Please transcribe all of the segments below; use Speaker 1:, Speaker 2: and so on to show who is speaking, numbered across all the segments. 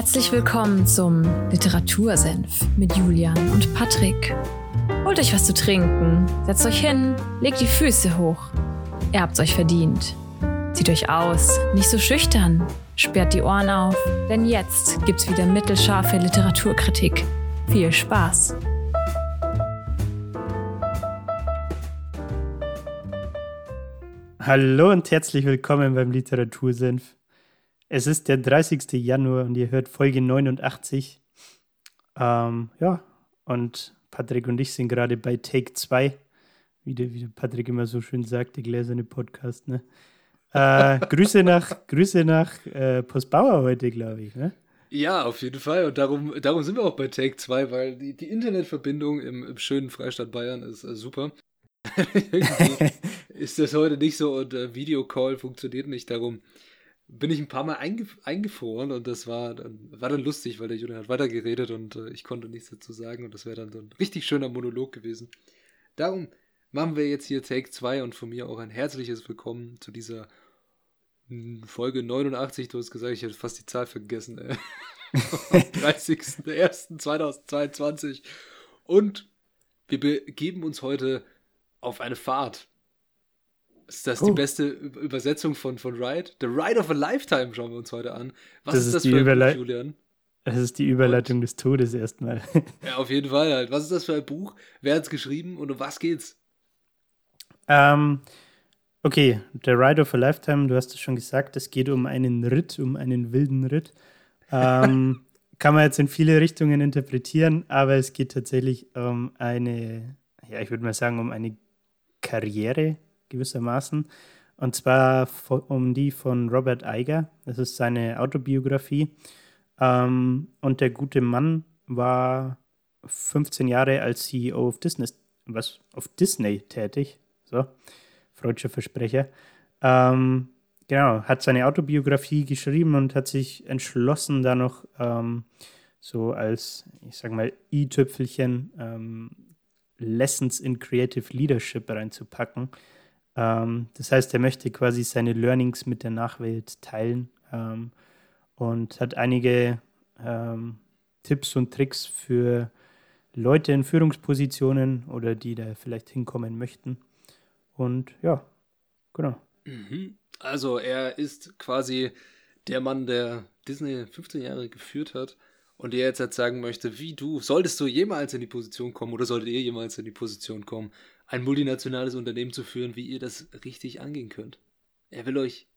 Speaker 1: Herzlich willkommen zum Literatursenf mit Julian und Patrick. Holt euch was zu trinken, setzt euch hin, legt die Füße hoch. Ihr habt's euch verdient. Zieht euch aus, nicht so schüchtern, sperrt die Ohren auf, denn jetzt gibt's wieder mittelscharfe Literaturkritik. Viel Spaß!
Speaker 2: Hallo und herzlich willkommen beim Literatursenf. Es ist der 30. Januar und ihr hört Folge 89. Ähm, ja, und Patrick und ich sind gerade bei Take 2. Wie der, wie der Patrick immer so schön sagt, der gläserne Podcast, ne? Äh, Grüße nach, Grüße nach äh, Postbauer heute, glaube ich, ne?
Speaker 3: Ja, auf jeden Fall. Und darum, darum sind wir auch bei Take 2, weil die, die Internetverbindung im, im schönen Freistaat Bayern ist äh, super. ist das heute nicht so und äh, Videocall funktioniert nicht. Darum bin ich ein paar Mal eingef eingefroren und das war dann, war dann lustig, weil der Julian hat weitergeredet und äh, ich konnte nichts dazu sagen und das wäre dann so ein richtig schöner Monolog gewesen. Darum machen wir jetzt hier Take 2 und von mir auch ein herzliches Willkommen zu dieser hm, Folge 89. Du hast gesagt, ich hätte fast die Zahl vergessen. Äh. 30.01.2022 und wir begeben uns heute auf eine Fahrt. Ist das oh. die beste Übersetzung von, von Ride? The Ride of a Lifetime schauen wir uns heute an. Was
Speaker 2: das ist, das für ein Buch, Julian? Das ist die Überleitung und, des Todes erstmal.
Speaker 3: Ja, auf jeden Fall halt. Was ist das für ein Buch? Wer hat es geschrieben und um was geht's?
Speaker 2: Ähm, okay, The Ride of a Lifetime, du hast es schon gesagt, es geht um einen Ritt, um einen wilden Ritt. Ähm, kann man jetzt in viele Richtungen interpretieren, aber es geht tatsächlich um eine, ja, ich würde mal sagen, um eine Karriere gewissermaßen. Und zwar um die von Robert Eiger. Das ist seine Autobiografie. Ähm, und der gute Mann war 15 Jahre als CEO auf Disney, was, auf Disney tätig. So, freudscher Versprecher. Ähm, genau, hat seine Autobiografie geschrieben und hat sich entschlossen, da noch ähm, so als, ich sag mal, i-Tüpfelchen ähm, Lessons in Creative Leadership reinzupacken. Ähm, das heißt, er möchte quasi seine Learnings mit der Nachwelt teilen ähm, und hat einige ähm, Tipps und Tricks für Leute in Führungspositionen oder die da vielleicht hinkommen möchten. Und ja, genau.
Speaker 3: Mhm. Also er ist quasi der Mann, der Disney 15 Jahre geführt hat und der jetzt halt sagen möchte, wie du, solltest du jemals in die Position kommen oder solltet ihr jemals in die Position kommen, ein multinationales Unternehmen zu führen, wie ihr das richtig angehen könnt. Er will euch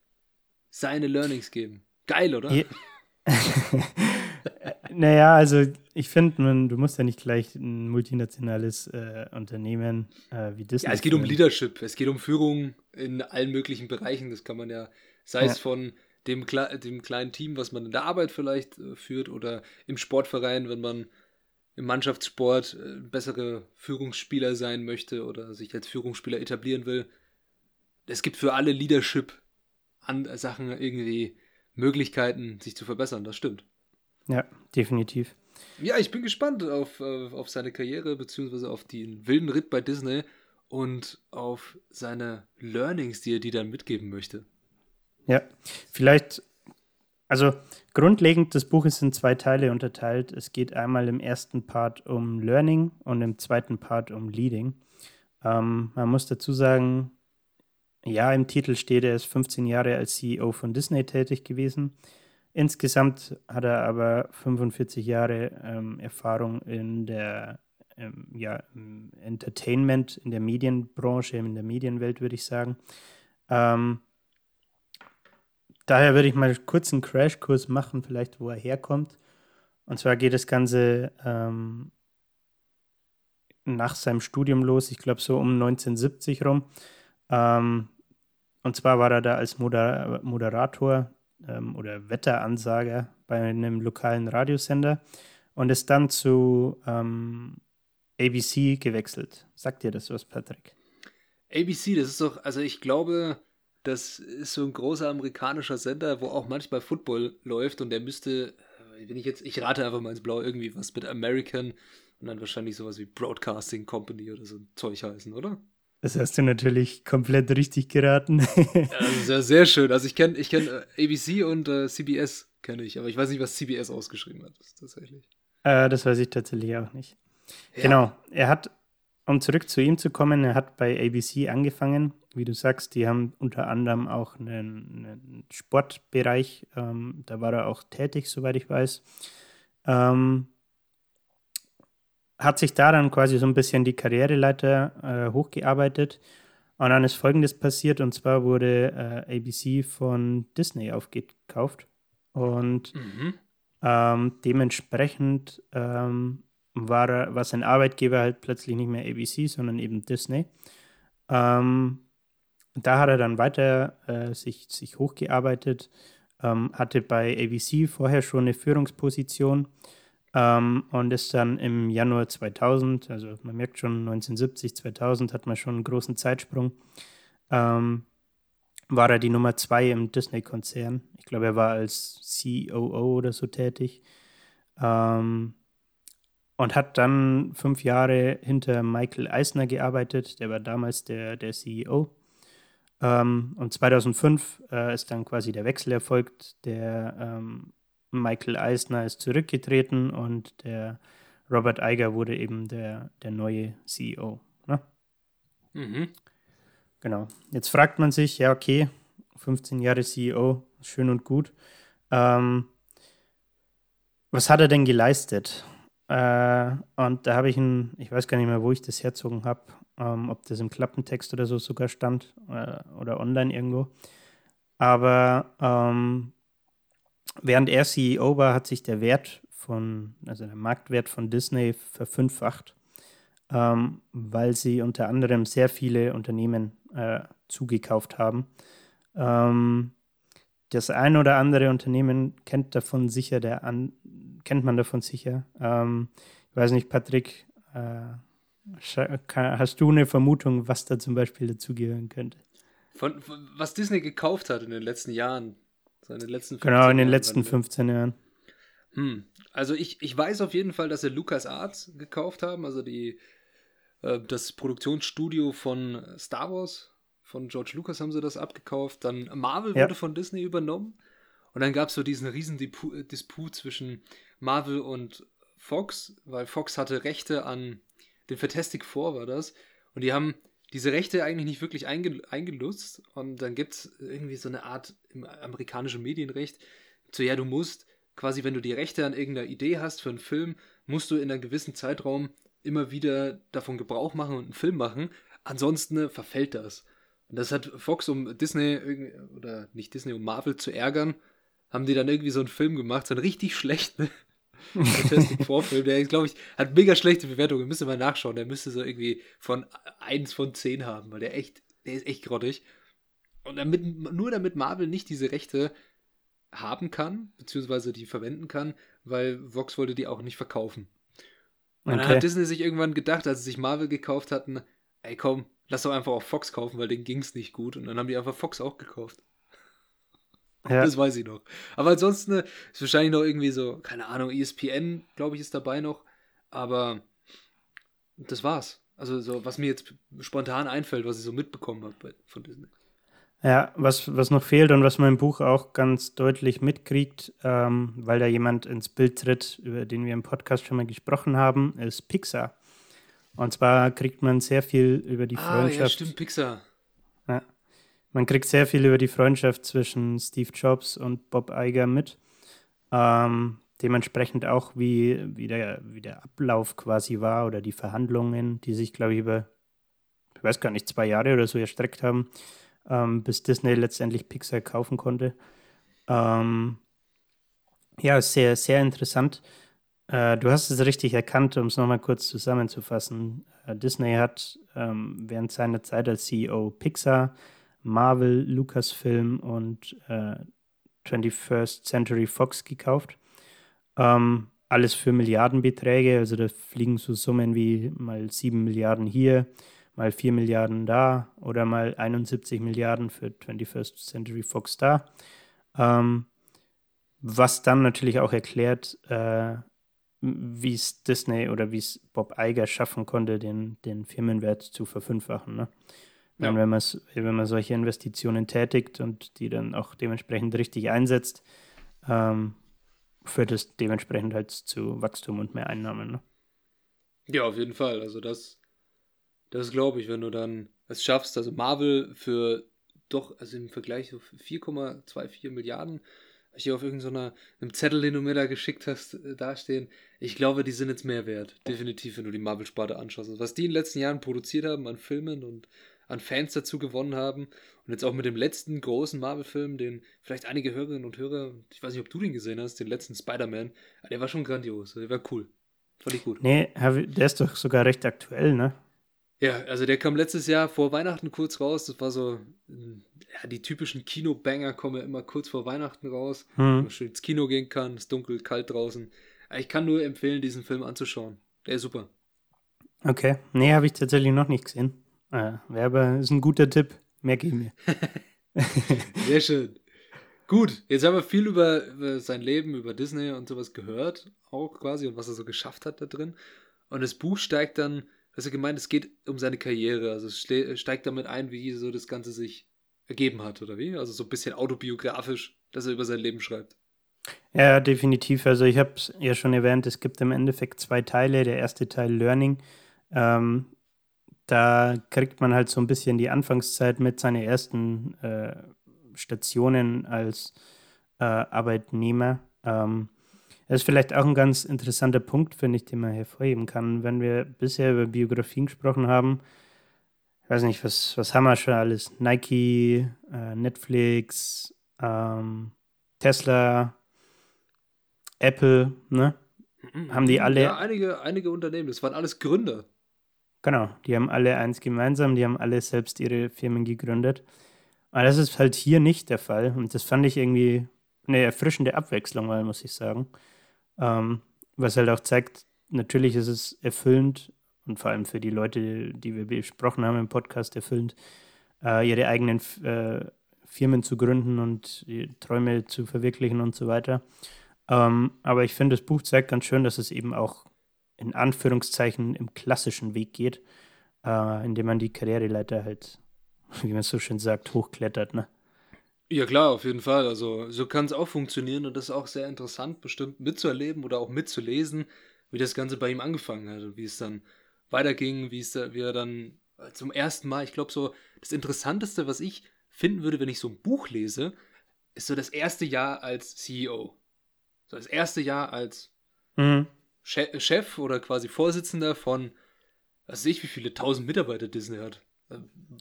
Speaker 3: seine Learnings geben. Geil, oder? Ja.
Speaker 2: naja, also ich finde, du musst ja nicht gleich ein multinationales äh, Unternehmen äh, wie Disney.
Speaker 3: Ja, es geht um Leadership, es geht um Führung in allen möglichen Bereichen. Das kann man ja, sei ja. es von dem, dem kleinen Team, was man in der Arbeit vielleicht äh, führt oder im Sportverein, wenn man im Mannschaftssport äh, bessere Führungsspieler sein möchte oder sich als Führungsspieler etablieren will. Es gibt für alle Leadership-Sachen irgendwie Möglichkeiten, sich zu verbessern, das stimmt.
Speaker 2: Ja, definitiv.
Speaker 3: Ja, ich bin gespannt auf, äh, auf seine Karriere, beziehungsweise auf den wilden Ritt bei Disney und auf seine Learnings, die er die dann mitgeben möchte.
Speaker 2: Ja, vielleicht also grundlegend, das Buch ist in zwei Teile unterteilt. Es geht einmal im ersten Part um Learning und im zweiten Part um Leading. Ähm, man muss dazu sagen, ja, im Titel steht, er ist 15 Jahre als CEO von Disney tätig gewesen. Insgesamt hat er aber 45 Jahre ähm, Erfahrung in der ähm, ja, Entertainment, in der Medienbranche, in der Medienwelt, würde ich sagen. Ähm, Daher würde ich mal kurz einen Crashkurs machen, vielleicht wo er herkommt. Und zwar geht das Ganze ähm, nach seinem Studium los, ich glaube so um 1970 rum. Ähm, und zwar war er da als Moder Moderator ähm, oder Wetteransager bei einem lokalen Radiosender und ist dann zu ähm, ABC gewechselt. Sagt dir das was, Patrick?
Speaker 3: ABC, das ist doch, also ich glaube, das ist so ein großer amerikanischer Sender, wo auch manchmal Football läuft und der müsste, äh, wenn ich jetzt, ich rate einfach mal ins Blau, irgendwie was mit American und dann wahrscheinlich sowas wie Broadcasting Company oder so ein Zeug heißen, oder?
Speaker 2: Das hast du natürlich komplett richtig geraten.
Speaker 3: ja, das ist ja sehr schön. Also ich kenne ich kenn äh, ABC und äh, CBS kenne ich, aber ich weiß nicht, was CBS ausgeschrieben hat, das tatsächlich.
Speaker 2: Äh, das weiß ich tatsächlich auch nicht. Ja. Genau, er hat, um zurück zu ihm zu kommen, er hat bei ABC angefangen. Wie du sagst, die haben unter anderem auch einen, einen Sportbereich, ähm, da war er auch tätig, soweit ich weiß. Ähm, hat sich da dann quasi so ein bisschen die Karriereleiter äh, hochgearbeitet. Und dann ist Folgendes passiert, und zwar wurde äh, ABC von Disney aufgekauft. Und mhm. ähm, dementsprechend ähm, war, war sein Arbeitgeber halt plötzlich nicht mehr ABC, sondern eben Disney. Ähm, da hat er dann weiter äh, sich, sich hochgearbeitet, ähm, hatte bei ABC vorher schon eine Führungsposition ähm, und ist dann im Januar 2000, also man merkt schon 1970, 2000 hat man schon einen großen Zeitsprung, ähm, war er die Nummer zwei im Disney-Konzern. Ich glaube, er war als COO oder so tätig. Ähm, und hat dann fünf Jahre hinter Michael Eisner gearbeitet. Der war damals der, der CEO. Ähm, und 2005 äh, ist dann quasi der Wechsel erfolgt. Der ähm, Michael Eisner ist zurückgetreten und der Robert Eiger wurde eben der, der neue CEO. Ne? Mhm. Genau. Jetzt fragt man sich, ja, okay, 15 Jahre CEO, schön und gut. Ähm, was hat er denn geleistet? Äh, und da habe ich ein, ich weiß gar nicht mehr, wo ich das herzogen habe, ähm, ob das im Klappentext oder so sogar stand äh, oder online irgendwo. Aber ähm, während er CEO war, hat sich der Wert von, also der Marktwert von Disney verfünffacht, ähm, weil sie unter anderem sehr viele Unternehmen äh, zugekauft haben. Ähm, das ein oder andere Unternehmen kennt davon sicher, der an, kennt man davon sicher. Ähm, ich weiß nicht, Patrick, äh, hast du eine Vermutung, was da zum Beispiel dazugehören könnte?
Speaker 3: Von, von, was Disney gekauft hat in den letzten Jahren. So in den letzten
Speaker 2: genau, in den letzten 15 Jahren.
Speaker 3: Hm. Also ich, ich weiß auf jeden Fall, dass sie Lucas Arts gekauft haben, also die, äh, das Produktionsstudio von Star Wars. Von George Lucas haben sie das abgekauft. Dann Marvel ja. wurde von Disney übernommen. Und dann gab es so diesen riesen Disput zwischen Marvel und Fox, weil Fox hatte Rechte an den Fantastic Four war das. Und die haben diese Rechte eigentlich nicht wirklich eingelutzt. Und dann gibt es irgendwie so eine Art im amerikanischen Medienrecht, so ja, du musst quasi, wenn du die Rechte an irgendeiner Idee hast für einen Film, musst du in einem gewissen Zeitraum immer wieder davon Gebrauch machen und einen Film machen. Ansonsten verfällt das. Und das hat Fox, um Disney oder nicht Disney, um Marvel zu ärgern, haben die dann irgendwie so einen Film gemacht, so einen richtig schlechten Fantastic Vorfilm, der, glaube ich, hat mega schlechte Bewertungen. Müsste mal nachschauen. Der müsste so irgendwie von 1 von 10 haben, weil der echt, der ist echt grottig. Und damit, nur damit Marvel nicht diese Rechte haben kann, beziehungsweise die verwenden kann, weil Vox wollte die auch nicht verkaufen. Und okay. dann hat Disney sich irgendwann gedacht, als sie sich Marvel gekauft hatten, ey komm, lass doch einfach auch Fox kaufen, weil denen ging es nicht gut. Und dann haben die einfach Fox auch gekauft. Ja. Das weiß ich noch. Aber ansonsten ne, ist wahrscheinlich noch irgendwie so, keine Ahnung, ESPN, glaube ich, ist dabei noch. Aber das war's. Also so, was mir jetzt spontan einfällt, was ich so mitbekommen habe von Disney.
Speaker 2: Ja, was, was noch fehlt und was man im Buch auch ganz deutlich mitkriegt, ähm, weil da jemand ins Bild tritt, über den wir im Podcast schon mal gesprochen haben, ist Pixar. Und zwar kriegt man sehr viel über die ah, Freundschaft. Ja,
Speaker 3: stimmt, Pixar.
Speaker 2: Ja, man kriegt sehr viel über die Freundschaft zwischen Steve Jobs und Bob Iger mit. Ähm, dementsprechend auch, wie, wie, der, wie der Ablauf quasi war oder die Verhandlungen, die sich, glaube ich, über, ich weiß gar nicht, zwei Jahre oder so erstreckt haben, ähm, bis Disney letztendlich Pixar kaufen konnte. Ähm, ja, sehr, sehr interessant. Äh, du hast es richtig erkannt, um es nochmal kurz zusammenzufassen. Äh, Disney hat ähm, während seiner Zeit als CEO Pixar Marvel, Lucasfilm und äh, 21st Century Fox gekauft. Ähm, alles für Milliardenbeträge, also da fliegen so Summen wie mal 7 Milliarden hier, mal 4 Milliarden da oder mal 71 Milliarden für 21st Century Fox da. Ähm, was dann natürlich auch erklärt, äh, wie es Disney oder wie es Bob Iger schaffen konnte, den, den Firmenwert zu verfünffachen. Ne? Ja. Wenn, man, wenn man solche Investitionen tätigt und die dann auch dementsprechend richtig einsetzt, ähm, führt es dementsprechend halt zu Wachstum und mehr Einnahmen. Ne?
Speaker 3: Ja, auf jeden Fall. Also das, das glaube ich, wenn du dann es schaffst, also Marvel für doch, also im Vergleich so 4,24 Milliarden, ich hier auf irgendeinem so Zettel, den du mir da geschickt hast, äh, dastehen. Ich glaube, die sind jetzt mehr wert. Definitiv, wenn du die Marvel-Sparte anschaust. Also, was die in den letzten Jahren produziert haben an Filmen und an Fans dazu gewonnen haben. Und jetzt auch mit dem letzten großen Marvel-Film, den vielleicht einige Hörerinnen und Hörer, ich weiß nicht, ob du den gesehen hast, den letzten Spider-Man, der war schon grandios. Der war cool. Fand ich gut.
Speaker 2: Nee, der ist doch sogar recht aktuell, ne?
Speaker 3: Ja, also der kam letztes Jahr vor Weihnachten kurz raus. Das war so, ja, die typischen Kinobanger kommen ja immer kurz vor Weihnachten raus, hm. wo man schön ins Kino gehen kann, es ist dunkel, kalt draußen. Ich kann nur empfehlen, diesen Film anzuschauen. Der ist super.
Speaker 2: Okay, nee, habe ich tatsächlich noch nicht gesehen. Äh, aber ist ein guter Tipp. Mehr geben mir.
Speaker 3: Sehr schön. Gut, jetzt haben wir viel über, über, sein Leben, über Disney und sowas gehört, auch quasi, und was er so geschafft hat da drin. Und das Buch steigt dann hast du gemeint, es geht um seine Karriere. Also es steigt damit ein, wie so das Ganze sich ergeben hat, oder wie? Also so ein bisschen autobiografisch, dass er über sein Leben schreibt.
Speaker 2: Ja, definitiv. Also ich habe es ja schon erwähnt, es gibt im Endeffekt zwei Teile. Der erste Teil Learning. Ähm, da kriegt man halt so ein bisschen die Anfangszeit mit seinen ersten äh, Stationen als äh, Arbeitnehmer. Ähm, das ist vielleicht auch ein ganz interessanter Punkt, finde ich, den man hervorheben kann. Wenn wir bisher über Biografien gesprochen haben, ich weiß nicht, was, was haben wir schon alles? Nike, äh, Netflix, ähm, Tesla, Apple, ne?
Speaker 3: Mhm. Haben die alle. Ja, einige, einige Unternehmen, das waren alles Gründer.
Speaker 2: Genau, die haben alle eins gemeinsam, die haben alle selbst ihre Firmen gegründet. Aber das ist halt hier nicht der Fall. Und das fand ich irgendwie eine erfrischende Abwechslung, mal, muss ich sagen. Ähm, was halt auch zeigt, natürlich ist es erfüllend und vor allem für die Leute, die wir besprochen haben im Podcast, erfüllend, äh, ihre eigenen äh, Firmen zu gründen und Träume zu verwirklichen und so weiter. Ähm, aber ich finde, das Buch zeigt ganz schön, dass es eben auch in Anführungszeichen im klassischen Weg geht, äh, indem man die Karriereleiter halt, wie man so schön sagt, hochklettert. Ne?
Speaker 3: Ja, klar, auf jeden Fall. Also, so kann es auch funktionieren und das ist auch sehr interessant, bestimmt mitzuerleben oder auch mitzulesen, wie das Ganze bei ihm angefangen hat und wie es dann weiterging, wie, es da, wie er dann zum ersten Mal, ich glaube, so das Interessanteste, was ich finden würde, wenn ich so ein Buch lese, ist so das erste Jahr als CEO. So das erste Jahr als mhm. Chef oder quasi Vorsitzender von, was weiß ich, wie viele tausend Mitarbeiter Disney hat.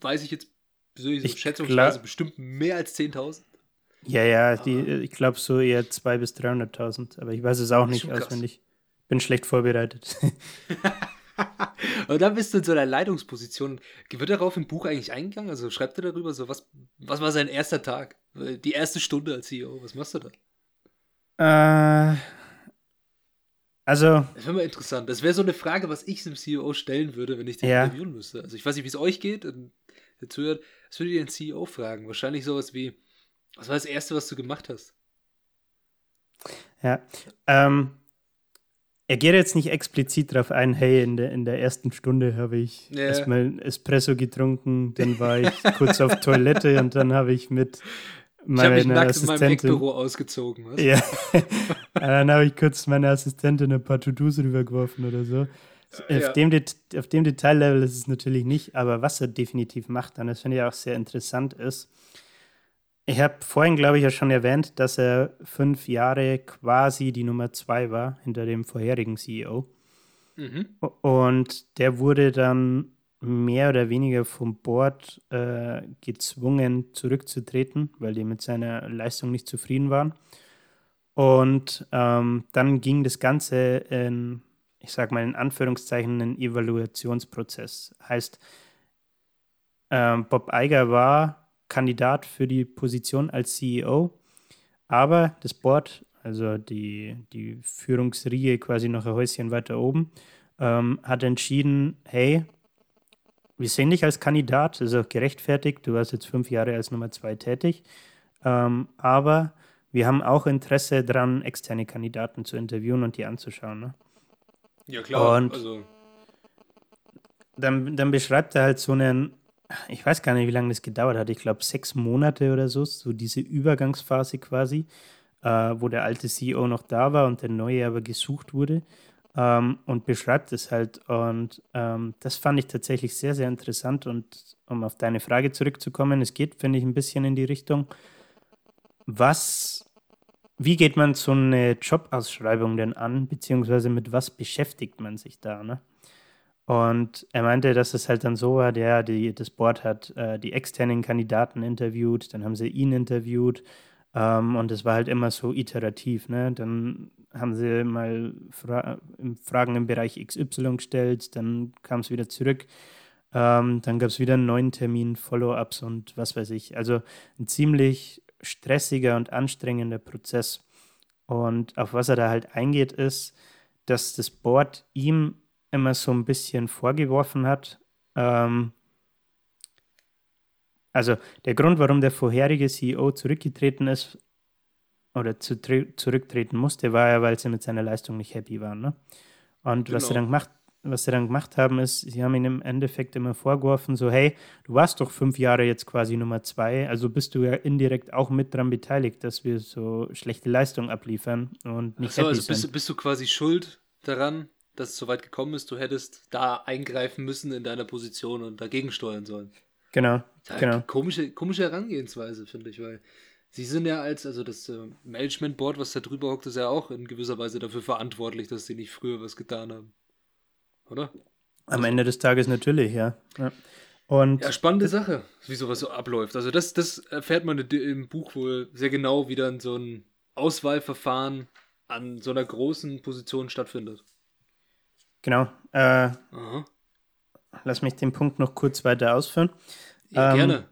Speaker 3: Weiß ich jetzt persönlich so ich schätzungsweise bestimmt mehr als 10.000.
Speaker 2: Ja, ja, die, ich glaube so eher 200.000 bis 300.000, aber ich weiß es auch nicht auswendig. Bin schlecht vorbereitet.
Speaker 3: Und dann bist du in so einer Leitungsposition. Wird darauf im Buch eigentlich eingegangen? Also schreibt er darüber so, was, was war sein erster Tag? Die erste Stunde als CEO, was machst du
Speaker 2: da? Äh, also.
Speaker 3: Das wäre mal interessant. Das wäre so eine Frage, was ich dem CEO stellen würde, wenn ich den ja. interviewen müsste. Also ich weiß nicht, wie es euch geht. Jetzt hört, was würde den CEO fragen? Wahrscheinlich sowas wie, was war das Erste, was du gemacht hast?
Speaker 2: Ja, ähm, er geht jetzt nicht explizit darauf ein, hey, in der, in der ersten Stunde habe ich ja. erstmal Espresso getrunken, dann war ich kurz auf Toilette und dann habe ich mit
Speaker 3: meiner ich nackt Assistentin... in meinem Büro ausgezogen, was?
Speaker 2: Ja, dann habe ich kurz meiner Assistentin ein paar To-Dos rübergeworfen oder so. Ja. Auf, dem auf dem Detaillevel ist es natürlich nicht, aber was er definitiv macht, und das finde ich auch sehr interessant ist, ich habe vorhin, glaube ich, ja schon erwähnt, dass er fünf Jahre quasi die Nummer zwei war hinter dem vorherigen CEO. Mhm. Und der wurde dann mehr oder weniger vom Board äh, gezwungen zurückzutreten, weil die mit seiner Leistung nicht zufrieden waren. Und ähm, dann ging das Ganze in ich sage mal in Anführungszeichen, einen Evaluationsprozess. Heißt, äh, Bob Eiger war Kandidat für die Position als CEO, aber das Board, also die, die Führungsriege quasi noch ein Häuschen weiter oben, ähm, hat entschieden, hey, wir sehen dich als Kandidat, das ist auch gerechtfertigt, du warst jetzt fünf Jahre als Nummer zwei tätig, ähm, aber wir haben auch Interesse daran, externe Kandidaten zu interviewen und die anzuschauen. Ne?
Speaker 3: Ja, klar.
Speaker 2: Und also. dann, dann beschreibt er halt so einen, ich weiß gar nicht, wie lange das gedauert hat, ich glaube sechs Monate oder so, so diese Übergangsphase quasi, äh, wo der alte CEO noch da war und der neue aber gesucht wurde. Ähm, und beschreibt es halt. Und ähm, das fand ich tatsächlich sehr, sehr interessant. Und um auf deine Frage zurückzukommen, es geht, finde ich, ein bisschen in die Richtung, was, wie geht man so eine Jobausschreibung denn an, beziehungsweise mit was beschäftigt man sich da, ne? Und er meinte, dass es halt dann so war, der, die, das Board hat äh, die externen Kandidaten interviewt, dann haben sie ihn interviewt ähm, und es war halt immer so iterativ. Ne? Dann haben sie mal Fra Fragen im Bereich XY gestellt, dann kam es wieder zurück. Ähm, dann gab es wieder einen neuen Termin, Follow-ups und was weiß ich. Also ein ziemlich stressiger und anstrengender Prozess. Und auf was er da halt eingeht, ist, dass das Board ihm immer so ein bisschen vorgeworfen hat. Ähm, also der Grund, warum der vorherige CEO zurückgetreten ist oder zu, zurücktreten musste, war ja, weil sie mit seiner Leistung nicht happy waren. Ne? Und genau. was sie dann gemacht was sie dann gemacht haben, ist, sie haben ihn im Endeffekt immer vorgeworfen, so, hey, du warst doch fünf Jahre jetzt quasi Nummer zwei, also bist du ja indirekt auch mit daran beteiligt, dass wir so schlechte Leistung abliefern und nicht
Speaker 3: so, happy also bist, bist du quasi schuld daran, dass es so weit gekommen ist, du hättest da eingreifen müssen in deiner Position und dagegen steuern sollen.
Speaker 2: Genau, genau.
Speaker 3: Komische, komische Herangehensweise, finde ich, weil sie sind ja als, also das äh, Management Board, was da drüber hockt, ist ja auch in gewisser Weise dafür verantwortlich, dass sie nicht früher was getan haben. Oder?
Speaker 2: Am also, Ende des Tages natürlich, ja. ja. Und
Speaker 3: ja, spannende Sache, wie sowas so abläuft. Also das, das erfährt man im Buch wohl sehr genau, wie dann so ein Auswahlverfahren an so einer großen Position stattfindet.
Speaker 2: Genau. Äh, lass mich den Punkt noch kurz weiter ausführen.
Speaker 3: Ja, ähm, gerne.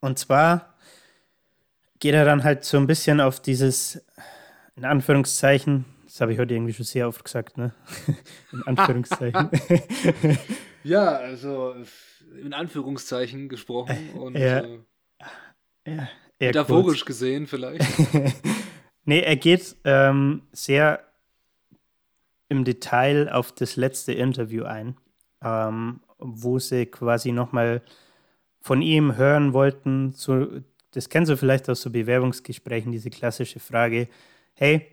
Speaker 2: Und zwar geht er dann halt so ein bisschen auf dieses, in Anführungszeichen, das habe ich heute irgendwie schon sehr oft gesagt, ne? in Anführungszeichen.
Speaker 3: ja, also in Anführungszeichen gesprochen und ja, äh, ja, metaphorisch kurz. gesehen vielleicht.
Speaker 2: nee, er geht ähm, sehr im Detail auf das letzte Interview ein, ähm, wo sie quasi nochmal von ihm hören wollten. Zu, das kennen Sie vielleicht aus so Bewerbungsgesprächen, diese klassische Frage: Hey,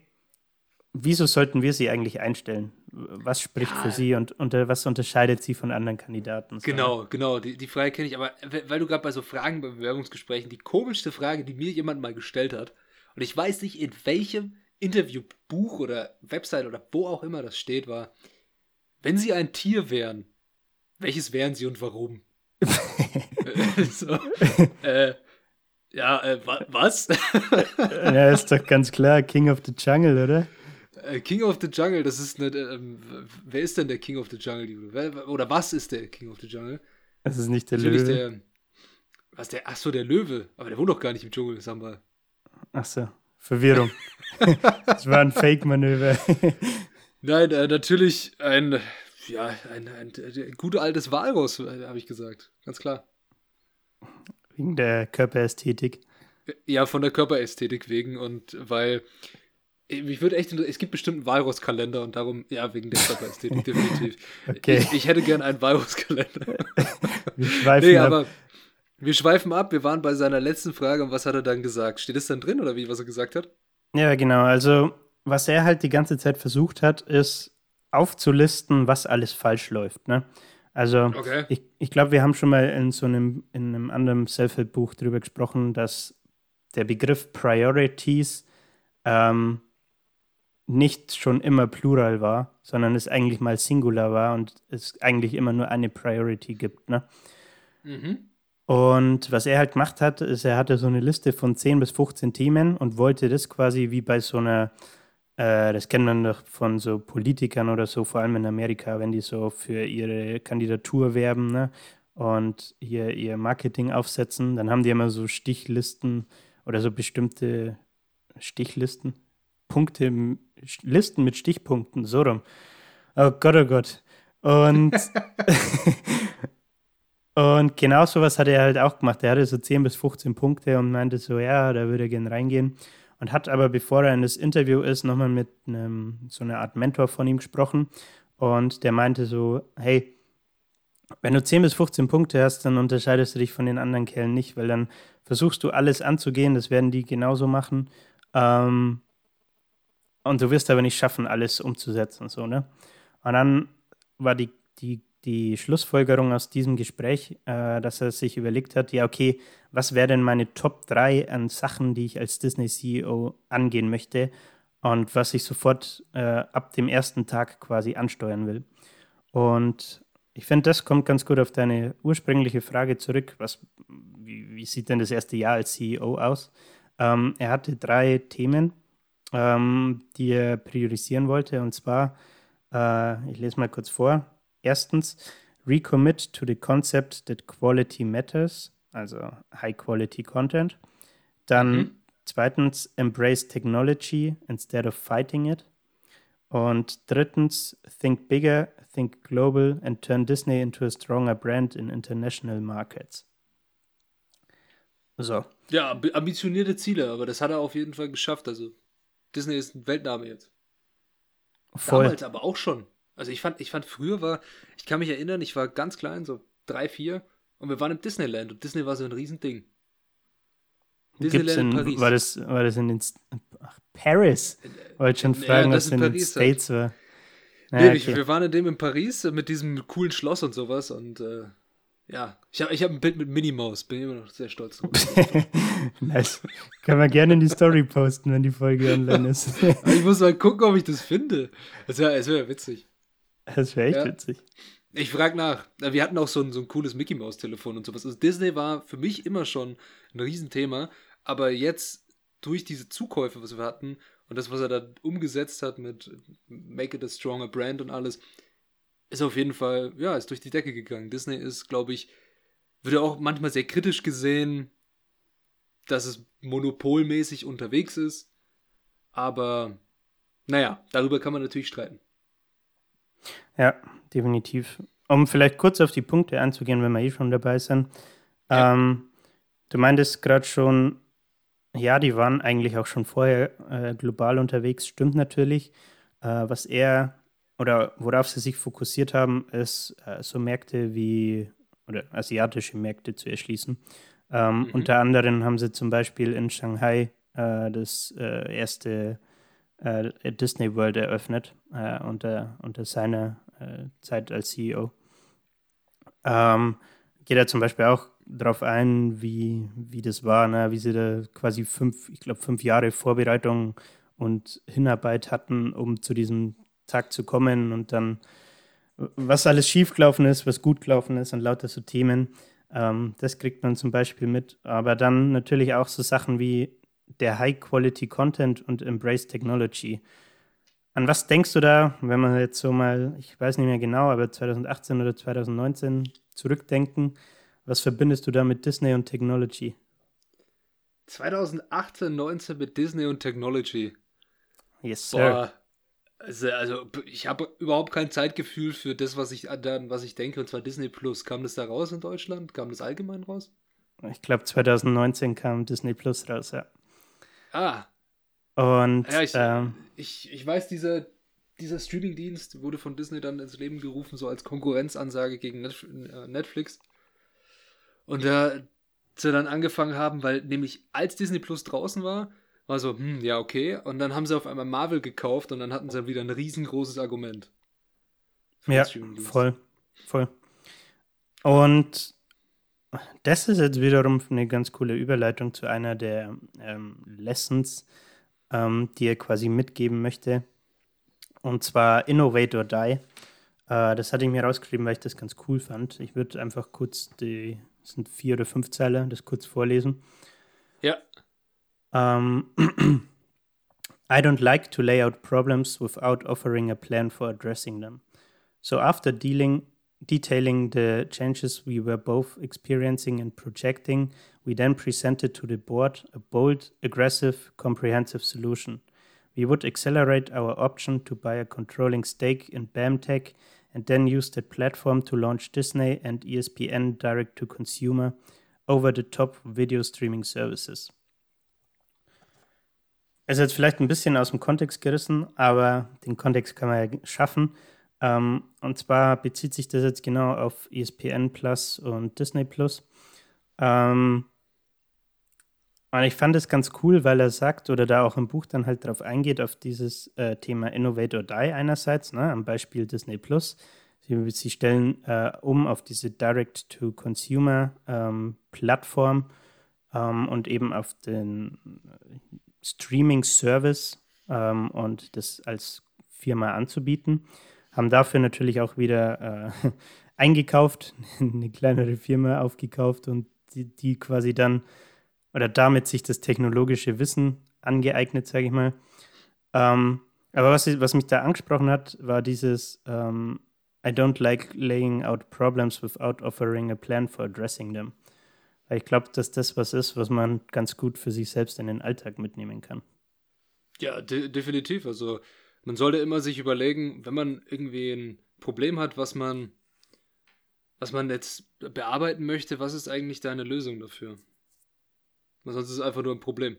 Speaker 2: wieso sollten wir Sie eigentlich einstellen? Was spricht ja. für Sie und, und was unterscheidet Sie von anderen Kandidaten?
Speaker 3: Genau, genau, die, die Frage kenne ich, aber weil du gerade bei so Fragen bei Bewerbungsgesprächen, die komischste Frage, die mir jemand mal gestellt hat, und ich weiß nicht, in welchem Interviewbuch oder Website oder wo auch immer das steht, war, wenn Sie ein Tier wären, welches wären Sie und warum? so, äh, ja, äh, wa was?
Speaker 2: ja, ist doch ganz klar, King of the Jungle, oder?
Speaker 3: Äh, King of the Jungle, das ist eine. Ähm, wer ist denn der King of the Jungle, wer, Oder was ist der King of the Jungle?
Speaker 2: Das ist nicht der Natürlich Löwe. Der,
Speaker 3: was der? Achso, der Löwe. Aber der wohnt doch gar nicht im Dschungel, sagen wir.
Speaker 2: Achso, Verwirrung. das war ein Fake-Manöver.
Speaker 3: Nein, äh, natürlich ein. Ja, ein, ein, ein, ein gutes altes Walross, äh, habe ich gesagt. Ganz klar.
Speaker 2: Wegen der Körperästhetik.
Speaker 3: Ja, von der Körperästhetik wegen und weil mich würde echt, es gibt bestimmt einen Walrus-Kalender und darum, ja, wegen der Körperästhetik, definitiv. Okay. Ich, ich, hätte gern einen Walrus-Kalender. wir schweifen nee, ab. aber wir schweifen ab. Wir waren bei seiner letzten Frage und was hat er dann gesagt? Steht es dann drin oder wie, was er gesagt hat?
Speaker 2: Ja, genau. Also, was er halt die ganze Zeit versucht hat, ist aufzulisten, was alles falsch läuft. Ne? Also, okay. ich, ich glaube, wir haben schon mal in so einem, in einem anderen Self-Help-Buch darüber gesprochen, dass der Begriff Priorities ähm, nicht schon immer Plural war, sondern es eigentlich mal Singular war und es eigentlich immer nur eine Priority gibt. Ne? Mhm. Und was er halt gemacht hat, ist, er hatte so eine Liste von 10 bis 15 Themen und wollte das quasi wie bei so einer, äh, das kennt man doch von so Politikern oder so, vor allem in Amerika, wenn die so für ihre Kandidatur werben ne? und hier ihr Marketing aufsetzen, dann haben die immer so Stichlisten oder so bestimmte Stichlisten, Punkte, Listen mit Stichpunkten, so rum. Oh Gott, oh Gott. Und, und genau sowas hat er halt auch gemacht. Er hatte so 10 bis 15 Punkte und meinte so, ja, da würde er gerne reingehen. Und hat aber, bevor er in das Interview ist, nochmal mit einem, so einer Art Mentor von ihm gesprochen. Und der meinte so, hey, wenn du 10 bis 15 Punkte hast, dann unterscheidest du dich von den anderen Kerlen nicht, weil dann versuchst du alles anzugehen, das werden die genauso machen. Ähm, und du wirst aber nicht schaffen, alles umzusetzen. So, ne? Und dann war die, die, die Schlussfolgerung aus diesem Gespräch, äh, dass er sich überlegt hat, ja, okay, was wäre denn meine Top 3 an Sachen, die ich als Disney-CEO angehen möchte und was ich sofort äh, ab dem ersten Tag quasi ansteuern will. Und ich finde, das kommt ganz gut auf deine ursprüngliche Frage zurück. Was, wie, wie sieht denn das erste Jahr als CEO aus? Ähm, er hatte drei Themen, ähm, die er priorisieren wollte. Und zwar, äh, ich lese mal kurz vor. Erstens, recommit to the concept that quality matters, also high quality content. Dann mhm. zweitens, embrace technology instead of fighting it. Und drittens, think bigger, think global and turn Disney into a stronger brand in international markets.
Speaker 3: So. Ja, ambitionierte Ziele, aber das hat er auf jeden Fall geschafft. Also Disney ist ein Weltname jetzt. Voll. Damals aber auch schon. Also ich fand, ich fand früher war, ich kann mich erinnern, ich war ganz klein, so drei, vier, und wir waren im Disneyland und Disney war so ein Riesending.
Speaker 2: Disneyland in, in Paris. War das, war das in den Ach, Paris? Wollte schon fragen, ja, was in, in den States war.
Speaker 3: Ja, nee, okay. wir waren in dem in Paris mit diesem coolen Schloss und sowas und äh, ja, ich habe ich hab ein Bild mit Minnie Maus, bin immer noch sehr stolz drauf.
Speaker 2: nice. Kann man gerne in die Story posten, wenn die Folge online ist.
Speaker 3: ich muss mal gucken, ob ich das finde. Das wäre wär witzig.
Speaker 2: Das wäre echt ja. witzig.
Speaker 3: Ich frage nach. Wir hatten auch so ein, so ein cooles Mickey Maus Telefon und sowas. Also Disney war für mich immer schon ein Riesenthema, aber jetzt durch diese Zukäufe, was wir hatten und das, was er da umgesetzt hat mit Make it a stronger brand und alles, ist auf jeden Fall, ja, ist durch die Decke gegangen. Disney ist, glaube ich, wird ja auch manchmal sehr kritisch gesehen, dass es monopolmäßig unterwegs ist. Aber naja, darüber kann man natürlich streiten.
Speaker 2: Ja, definitiv. Um vielleicht kurz auf die Punkte einzugehen, wenn wir eh schon dabei sind. Ja. Ähm, du meintest gerade schon, ja, die waren eigentlich auch schon vorher äh, global unterwegs, stimmt natürlich. Äh, was er oder worauf sie sich fokussiert haben, ist äh, so Märkte wie oder asiatische Märkte zu erschließen. Ähm, mhm. Unter anderem haben sie zum Beispiel in Shanghai äh, das äh, erste äh, Disney World eröffnet unter, unter seiner Zeit als CEO. Ähm, geht er zum Beispiel auch darauf ein, wie, wie das war, ne? wie sie da quasi fünf, ich glaube, fünf Jahre Vorbereitung und Hinarbeit hatten, um zu diesem Tag zu kommen und dann, was alles schiefgelaufen ist, was gut gelaufen ist und lauter so Themen. Ähm, das kriegt man zum Beispiel mit. Aber dann natürlich auch so Sachen wie der High-Quality-Content und Embrace Technology. An was denkst du da, wenn man jetzt so mal, ich weiß nicht mehr genau, aber 2018 oder 2019 zurückdenken? Was verbindest du da mit Disney und Technology?
Speaker 3: 2018, 19 mit Disney und Technology.
Speaker 2: Yes, sir. Boah,
Speaker 3: also, also ich habe überhaupt kein Zeitgefühl für das, was ich dann, was ich denke, und zwar Disney Plus. Kam das da raus in Deutschland? Kam das allgemein raus?
Speaker 2: Ich glaube 2019 kam Disney Plus raus, ja.
Speaker 3: Ah.
Speaker 2: Und
Speaker 3: ja, ich, ähm, ich, ich weiß, dieser, dieser Streaming-Dienst wurde von Disney dann ins Leben gerufen, so als Konkurrenzansage gegen äh, Netflix. Und da sie dann angefangen haben, weil nämlich als Disney Plus draußen war, war so, hm, ja, okay. Und dann haben sie auf einmal Marvel gekauft und dann hatten sie wieder ein riesengroßes Argument.
Speaker 2: Ja, voll. Voll. Und das ist jetzt wiederum eine ganz coole Überleitung zu einer der ähm, Lessons, ähm, die er quasi mitgeben möchte. Und zwar Innovate or Die. Äh, das hatte ich mir rausgeschrieben, weil ich das ganz cool fand. Ich würde einfach kurz die, das sind vier oder fünf Zeilen, das kurz vorlesen.
Speaker 3: Ja.
Speaker 2: Um, I don't like to lay out problems without offering a plan for addressing them. So after dealing detailing the changes we were both experiencing and projecting, we then presented to the board a bold, aggressive, comprehensive solution. We would accelerate our option to buy a controlling stake in BAMTech and then use that platform to launch Disney and ESPN direct to consumer over the top video streaming services. Es ist jetzt vielleicht ein bisschen aus dem Kontext gerissen, aber den Kontext kann man ja schaffen. Ähm, und zwar bezieht sich das jetzt genau auf ESPN Plus und Disney Plus. Ähm, Und ich fand es ganz cool, weil er sagt oder da auch im Buch dann halt drauf eingeht, auf dieses äh, Thema Innovate or Die einerseits, ne, am Beispiel Disney Plus. Sie, sie stellen äh, um auf diese Direct-to-Consumer-Plattform ähm, ähm, und eben auf den Streaming-Service ähm, und das als Firma anzubieten. Haben dafür natürlich auch wieder äh, eingekauft, eine kleinere Firma aufgekauft und die, die quasi dann oder damit sich das technologische Wissen angeeignet, sage ich mal. Ähm, aber was, was mich da angesprochen hat, war dieses ähm, I don't like laying out problems without offering a plan for addressing them. Weil ich glaube, dass das was ist, was man ganz gut für sich selbst in den Alltag mitnehmen kann.
Speaker 3: Ja, de definitiv. Also man sollte immer sich überlegen, wenn man irgendwie ein Problem hat, was man, was man jetzt bearbeiten möchte, was ist eigentlich deine Lösung dafür? Weil sonst ist es einfach nur ein Problem.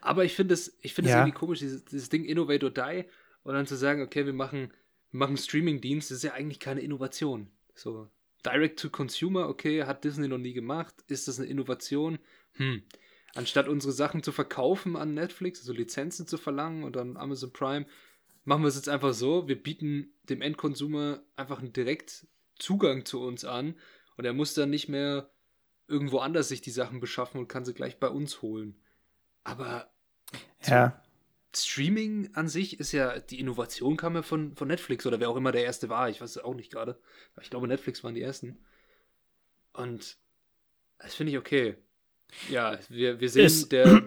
Speaker 3: Aber ich finde es find ja. irgendwie komisch, dieses, dieses, Ding Innovate or Die und dann zu sagen, okay, wir machen, wir machen Streaming-Dienst, das ist ja eigentlich keine Innovation. So, Direct to Consumer, okay, hat Disney noch nie gemacht. Ist das eine Innovation? Hm. Anstatt unsere Sachen zu verkaufen an Netflix, also Lizenzen zu verlangen und an Amazon Prime, machen wir es jetzt einfach so, wir bieten dem Endkonsumer einfach einen direkt Zugang zu uns an und er muss dann nicht mehr irgendwo anders sich die Sachen beschaffen und kann sie gleich bei uns holen. Aber
Speaker 2: ja.
Speaker 3: Streaming an sich ist ja, die Innovation kam ja von, von Netflix oder wer auch immer der erste war, ich weiß es auch nicht gerade. Ich glaube, Netflix waren die ersten. Und das finde ich okay. Ja, wir, wir sehen, ist der,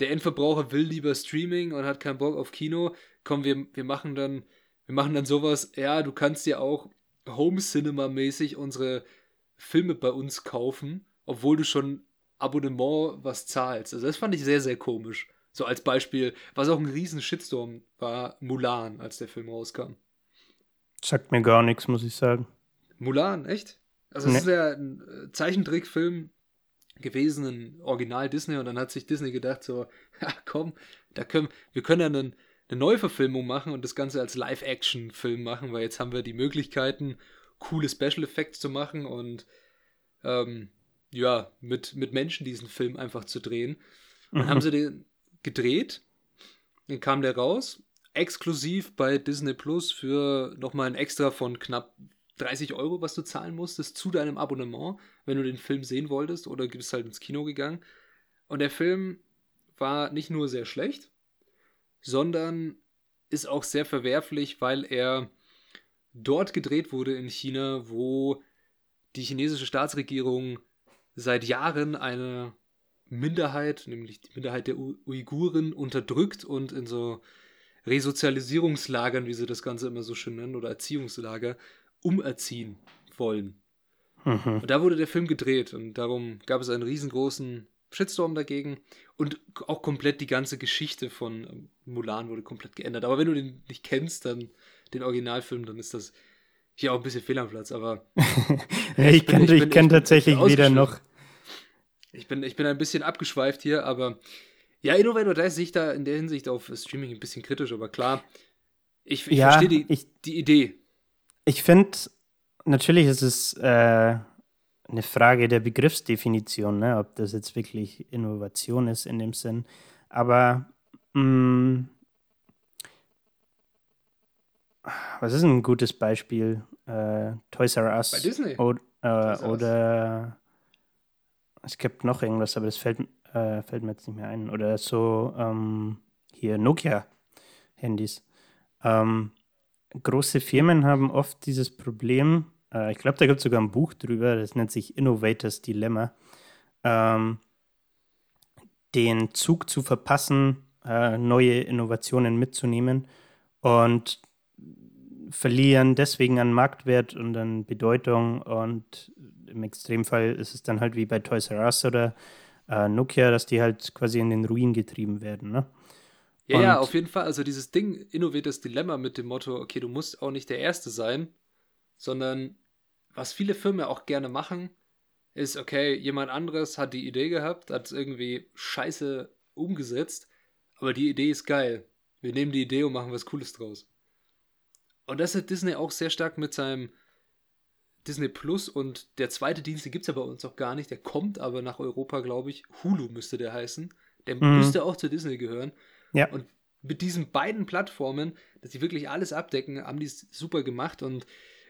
Speaker 3: der Endverbraucher will lieber Streaming und hat keinen Bock auf Kino. Komm, wir, wir machen dann, wir machen dann sowas, ja, du kannst ja auch Home Cinema mäßig unsere Filme bei uns kaufen, obwohl du schon Abonnement was zahlst. Also das fand ich sehr, sehr komisch. So als Beispiel, was auch ein riesen Shitstorm war, Mulan, als der Film rauskam.
Speaker 2: Sagt mir gar nichts, muss ich sagen.
Speaker 3: Mulan, echt? Also es nee. ist ja ein äh, Zeichentrickfilm gewesen, ein Original Disney und dann hat sich Disney gedacht so, ja komm, da können wir können ja einen, eine Neuverfilmung machen und das Ganze als Live-Action-Film machen, weil jetzt haben wir die Möglichkeiten coole Special Effects zu machen und ähm, ja, mit, mit Menschen diesen Film einfach zu drehen. Mhm. haben sie den gedreht, dann kam der raus, exklusiv bei Disney Plus für nochmal ein Extra von knapp 30 Euro, was du zahlen musstest, zu deinem Abonnement, wenn du den Film sehen wolltest oder bist halt ins Kino gegangen. Und der Film war nicht nur sehr schlecht, sondern ist auch sehr verwerflich, weil er dort gedreht wurde in China, wo die chinesische Staatsregierung seit Jahren eine Minderheit, nämlich die Minderheit der Uiguren, unterdrückt und in so Resozialisierungslagern, wie sie das Ganze immer so schön nennen, oder Erziehungslager, umerziehen wollen. Mhm. Und da wurde der Film gedreht und darum gab es einen riesengroßen Shitstorm dagegen und auch komplett die ganze Geschichte von Mulan wurde komplett geändert. Aber wenn du den nicht kennst, dann den Originalfilm, dann ist das hier auch ein bisschen fehl am Platz, aber.
Speaker 2: ich kenne ich kenn tatsächlich weder noch.
Speaker 3: Ich bin, ich bin ein bisschen abgeschweift hier, aber ja, Innovator Dice sehe ich da in der Hinsicht auf Streaming ein bisschen kritisch, aber klar, ich, ich ja, verstehe die, ich, die Idee.
Speaker 2: Ich finde, natürlich ist es äh, eine Frage der Begriffsdefinition, ne? ob das jetzt wirklich Innovation ist in dem Sinn. Aber mh, mm, was ist ein gutes Beispiel? Äh, Toys R Us.
Speaker 3: Bei Disney.
Speaker 2: Oder, äh, oder es gibt noch irgendwas, aber das fällt, äh, fällt mir jetzt nicht mehr ein. Oder so ähm, hier Nokia-Handys. Ähm, große Firmen haben oft dieses Problem, äh, ich glaube, da gibt es sogar ein Buch drüber, das nennt sich Innovators Dilemma, ähm, den Zug zu verpassen, äh, neue Innovationen mitzunehmen. Und verlieren deswegen an Marktwert und an Bedeutung und im Extremfall ist es dann halt wie bei Toys R Us oder äh, Nokia, dass die halt quasi in den Ruin getrieben werden. Ne?
Speaker 3: Ja, ja, auf jeden Fall. Also dieses Ding, innoviertes Dilemma mit dem Motto, okay, du musst auch nicht der Erste sein, sondern was viele Firmen auch gerne machen, ist, okay, jemand anderes hat die Idee gehabt, hat es irgendwie scheiße umgesetzt, aber die Idee ist geil. Wir nehmen die Idee und machen was Cooles draus. Und das hat Disney auch sehr stark mit seinem Disney Plus und der zweite Dienst, den gibt es ja bei uns auch gar nicht, der kommt aber nach Europa, glaube ich. Hulu müsste der heißen. Der mhm. müsste auch zu Disney gehören.
Speaker 2: Ja.
Speaker 3: Und mit diesen beiden Plattformen, dass sie wirklich alles abdecken, haben die es super gemacht und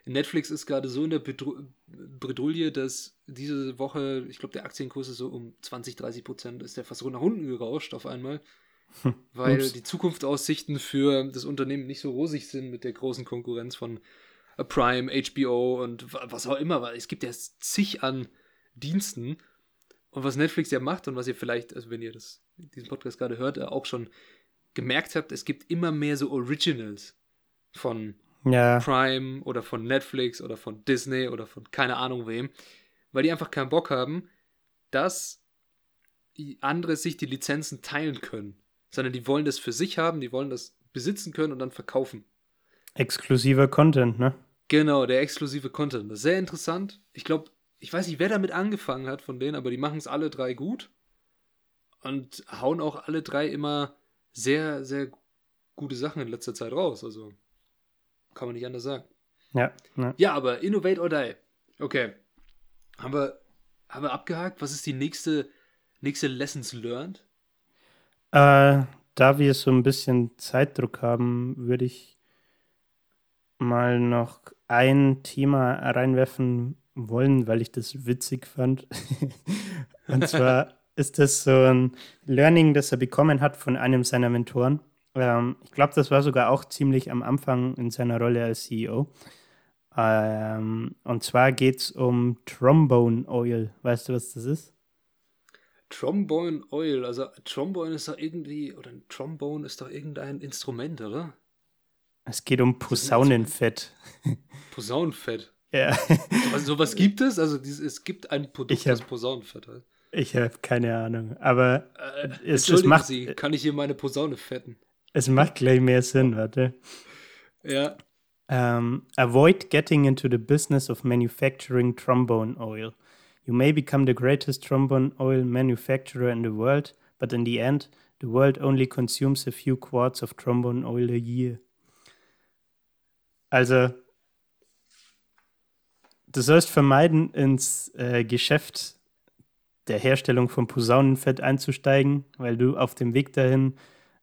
Speaker 3: Netflix ist gerade so in der Bredouille, dass diese Woche, ich glaube, der Aktienkurs ist so um 20, 30 Prozent, ist der fast so nach unten gerauscht auf einmal, hm. weil Ups. die Zukunftsaussichten für das Unternehmen nicht so rosig sind mit der großen Konkurrenz von Prime, HBO und was auch immer, weil es gibt ja zig an Diensten und was Netflix ja macht und was ihr vielleicht, also wenn ihr das, diesen Podcast gerade hört, auch schon gemerkt habt, es gibt immer mehr so Originals von
Speaker 2: ja.
Speaker 3: Prime oder von Netflix oder von Disney oder von keine Ahnung wem, weil die einfach keinen Bock haben, dass andere sich die Lizenzen teilen können, sondern die wollen das für sich haben, die wollen das besitzen können und dann verkaufen.
Speaker 2: Exklusiver Content, ne?
Speaker 3: Genau, der exklusive Content. Das ist sehr interessant. Ich glaube, ich weiß nicht, wer damit angefangen hat von denen, aber die machen es alle drei gut und hauen auch alle drei immer sehr, sehr gute Sachen in letzter Zeit raus. Also kann man nicht anders sagen.
Speaker 2: Ja. Ne.
Speaker 3: Ja, aber Innovate or Die. Okay. Haben wir, haben wir abgehakt? Was ist die nächste, nächste Lessons learned?
Speaker 2: Äh, da wir so ein bisschen Zeitdruck haben, würde ich mal noch ein Thema reinwerfen wollen, weil ich das witzig fand. Und zwar ist das so ein Learning, das er bekommen hat von einem seiner Mentoren. Ähm, ich glaube, das war sogar auch ziemlich am Anfang in seiner Rolle als CEO. Ähm, und zwar geht es um Trombone Oil. Weißt du, was das ist?
Speaker 3: Trombone Oil, also Trombone ist doch irgendwie, oder ein Trombone ist doch irgendein Instrument, oder?
Speaker 2: Es geht um Posaunenfett.
Speaker 3: Posaunenfett?
Speaker 2: ja.
Speaker 3: Also, sowas gibt es? Also es gibt ein Produkt,
Speaker 2: hab,
Speaker 3: das Posaunenfett hat.
Speaker 2: Ich habe keine Ahnung, aber
Speaker 3: äh, es, es macht. Sie, kann ich hier meine Posaune fetten?
Speaker 2: Es macht gleich mehr Sinn, warte.
Speaker 3: Ja.
Speaker 2: Um, avoid getting into the business of manufacturing trombone oil. You may become the greatest trombone oil manufacturer in the world, but in the end, the world only consumes a few quarts of trombone oil a year. Also, du sollst vermeiden, ins äh, Geschäft der Herstellung von Posaunenfett einzusteigen, weil du auf dem Weg dahin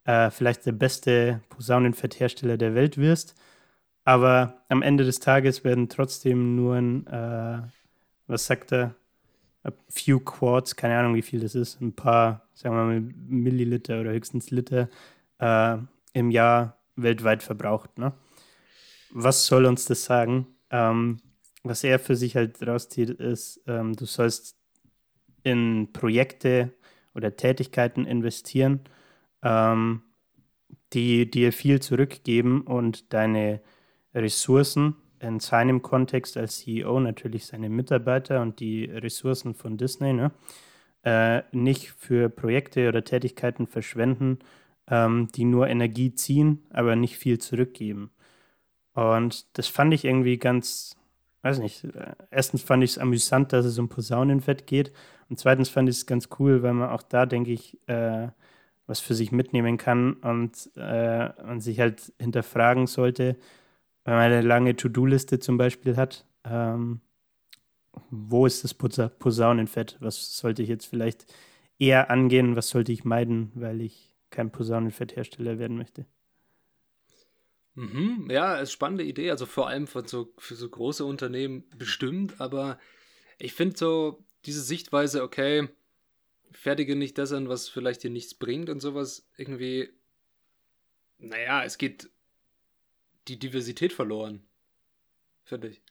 Speaker 2: äh, vielleicht der beste Posaunenfetthersteller der Welt wirst. Aber am Ende des Tages werden trotzdem nur ein, äh, was sagt er, a few Quarts, keine Ahnung, wie viel das ist, ein paar, sagen wir mal, Milliliter oder höchstens Liter äh, im Jahr weltweit verbraucht. Ne? Was soll uns das sagen? Ähm, was er für sich halt rauszieht, ist, ähm, du sollst in Projekte oder Tätigkeiten investieren, ähm, die dir viel zurückgeben und deine Ressourcen in seinem Kontext als CEO natürlich seine Mitarbeiter und die Ressourcen von Disney ne, äh, nicht für Projekte oder Tätigkeiten verschwenden, ähm, die nur Energie ziehen, aber nicht viel zurückgeben. Und das fand ich irgendwie ganz, weiß nicht, erstens fand ich es amüsant, dass es um Posaunenfett geht und zweitens fand ich es ganz cool, weil man auch da, denke ich, äh, was für sich mitnehmen kann und äh, man sich halt hinterfragen sollte, wenn man eine lange To-Do-Liste zum Beispiel hat, ähm, wo ist das Posaunenfett? Was sollte ich jetzt vielleicht eher angehen? Was sollte ich meiden, weil ich kein Posaunenfetthersteller werden möchte?
Speaker 3: Mhm, ja, ist spannende Idee. Also vor allem für so, für so große Unternehmen bestimmt. Aber ich finde so diese Sichtweise, okay, fertige nicht das an, was vielleicht dir nichts bringt und sowas, irgendwie, naja, es geht die Diversität verloren. Finde ich.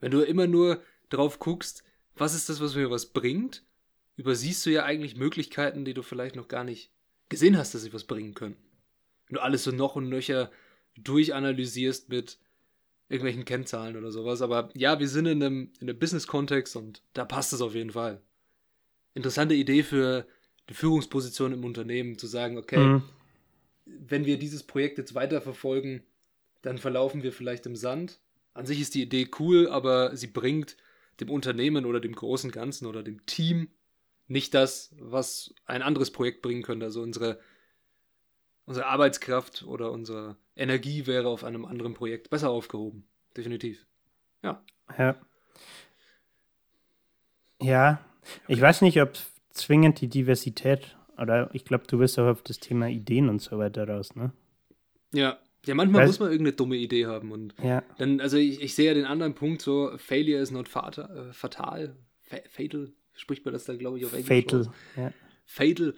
Speaker 3: Wenn du immer nur drauf guckst, was ist das, was mir was bringt, übersiehst du ja eigentlich Möglichkeiten, die du vielleicht noch gar nicht gesehen hast, dass sie was bringen können. Wenn du alles so noch und nöcher durchanalysierst mit irgendwelchen Kennzahlen oder sowas. Aber ja, wir sind in einem, in einem Business-Kontext und da passt es auf jeden Fall interessante Idee für die Führungsposition im Unternehmen, zu sagen, okay, mhm. wenn wir dieses Projekt jetzt weiterverfolgen, dann verlaufen wir vielleicht im Sand. An sich ist die Idee cool, aber sie bringt dem Unternehmen oder dem großen Ganzen oder dem Team nicht das, was ein anderes Projekt bringen könnte. Also unsere, unsere Arbeitskraft oder unsere Energie wäre auf einem anderen Projekt besser aufgehoben. Definitiv. Ja.
Speaker 2: Ja. Ja, ich weiß nicht, ob zwingend die Diversität, oder ich glaube, du bist auch auf das Thema Ideen und so weiter raus, ne?
Speaker 3: Ja, ja, manchmal Weiß, muss man irgendeine dumme Idee haben. Und
Speaker 2: ja.
Speaker 3: dann, also ich, ich sehe ja den anderen Punkt so, Failure is not fatal, äh, fatal fa fatal, spricht man das dann, glaube ich, auf Englisch.
Speaker 2: Fatal, ja.
Speaker 3: Fatal.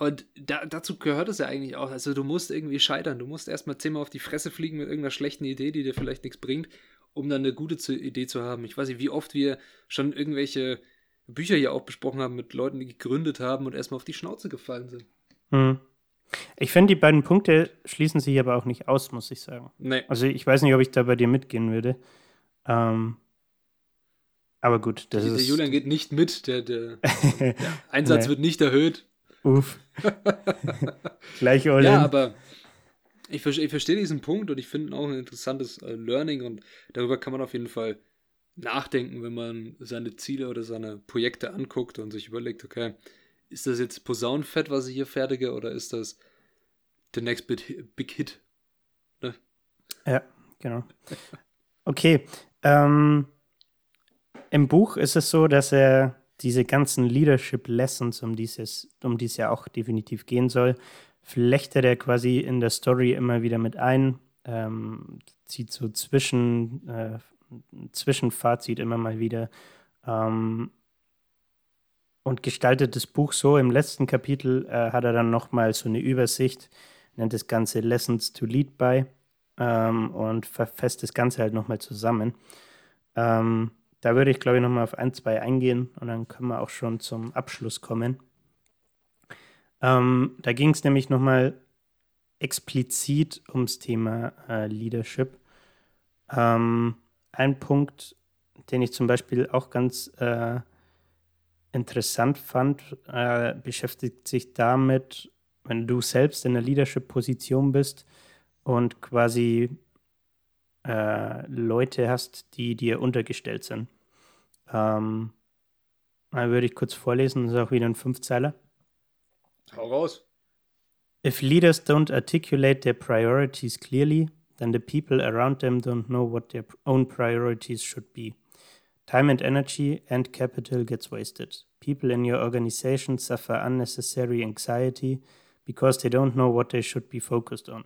Speaker 3: Und da, dazu gehört es ja eigentlich auch. Also du musst irgendwie scheitern. Du musst erstmal zehnmal auf die Fresse fliegen mit irgendeiner schlechten Idee, die dir vielleicht nichts bringt, um dann eine gute zu Idee zu haben. Ich weiß nicht, wie oft wir schon irgendwelche Bücher hier auch besprochen haben mit Leuten, die gegründet haben und erstmal auf die Schnauze gefallen sind.
Speaker 2: Hm. Ich finde, die beiden Punkte schließen sich aber auch nicht aus, muss ich sagen.
Speaker 3: Nee.
Speaker 2: Also ich weiß nicht, ob ich da bei dir mitgehen würde. Ähm, aber gut, das
Speaker 3: der,
Speaker 2: ist.
Speaker 3: Der Julian geht nicht mit, der, der, der Einsatz nee. wird nicht erhöht.
Speaker 2: Uff. Gleich all
Speaker 3: Ja, aber ich, ich verstehe diesen Punkt und ich finde auch ein interessantes äh, Learning und darüber kann man auf jeden Fall nachdenken, wenn man seine Ziele oder seine Projekte anguckt und sich überlegt, okay, ist das jetzt Posaunenfett, was ich hier fertige, oder ist das the next big hit? Ne?
Speaker 2: Ja, genau. Okay. Ähm, Im Buch ist es so, dass er diese ganzen Leadership Lessons, um, um die es ja auch definitiv gehen soll, flechtet er quasi in der Story immer wieder mit ein, ähm, zieht so zwischen, äh, Zwischenfazit immer mal wieder. Ähm, und gestaltet das Buch so. Im letzten Kapitel äh, hat er dann nochmal so eine Übersicht, nennt das Ganze Lessons to Lead by ähm, und verfasst das Ganze halt nochmal zusammen. Ähm, da würde ich, glaube ich, nochmal auf ein, zwei eingehen und dann können wir auch schon zum Abschluss kommen. Ähm, da ging es nämlich nochmal explizit ums Thema äh, Leadership. Ähm, ein Punkt, den ich zum Beispiel auch ganz äh, interessant fand, äh, beschäftigt sich damit, wenn du selbst in einer Leadership-Position bist und quasi äh, Leute hast, die dir untergestellt sind. Ähm, dann würde ich kurz vorlesen, das ist auch wieder ein Fünfzeiler.
Speaker 3: Hau raus.
Speaker 2: If leaders don't articulate their priorities clearly, then the people around them don't know what their own priorities should be. Time and energy and capital gets wasted. People in your organization suffer unnecessary anxiety because they don't know what they should be focused on.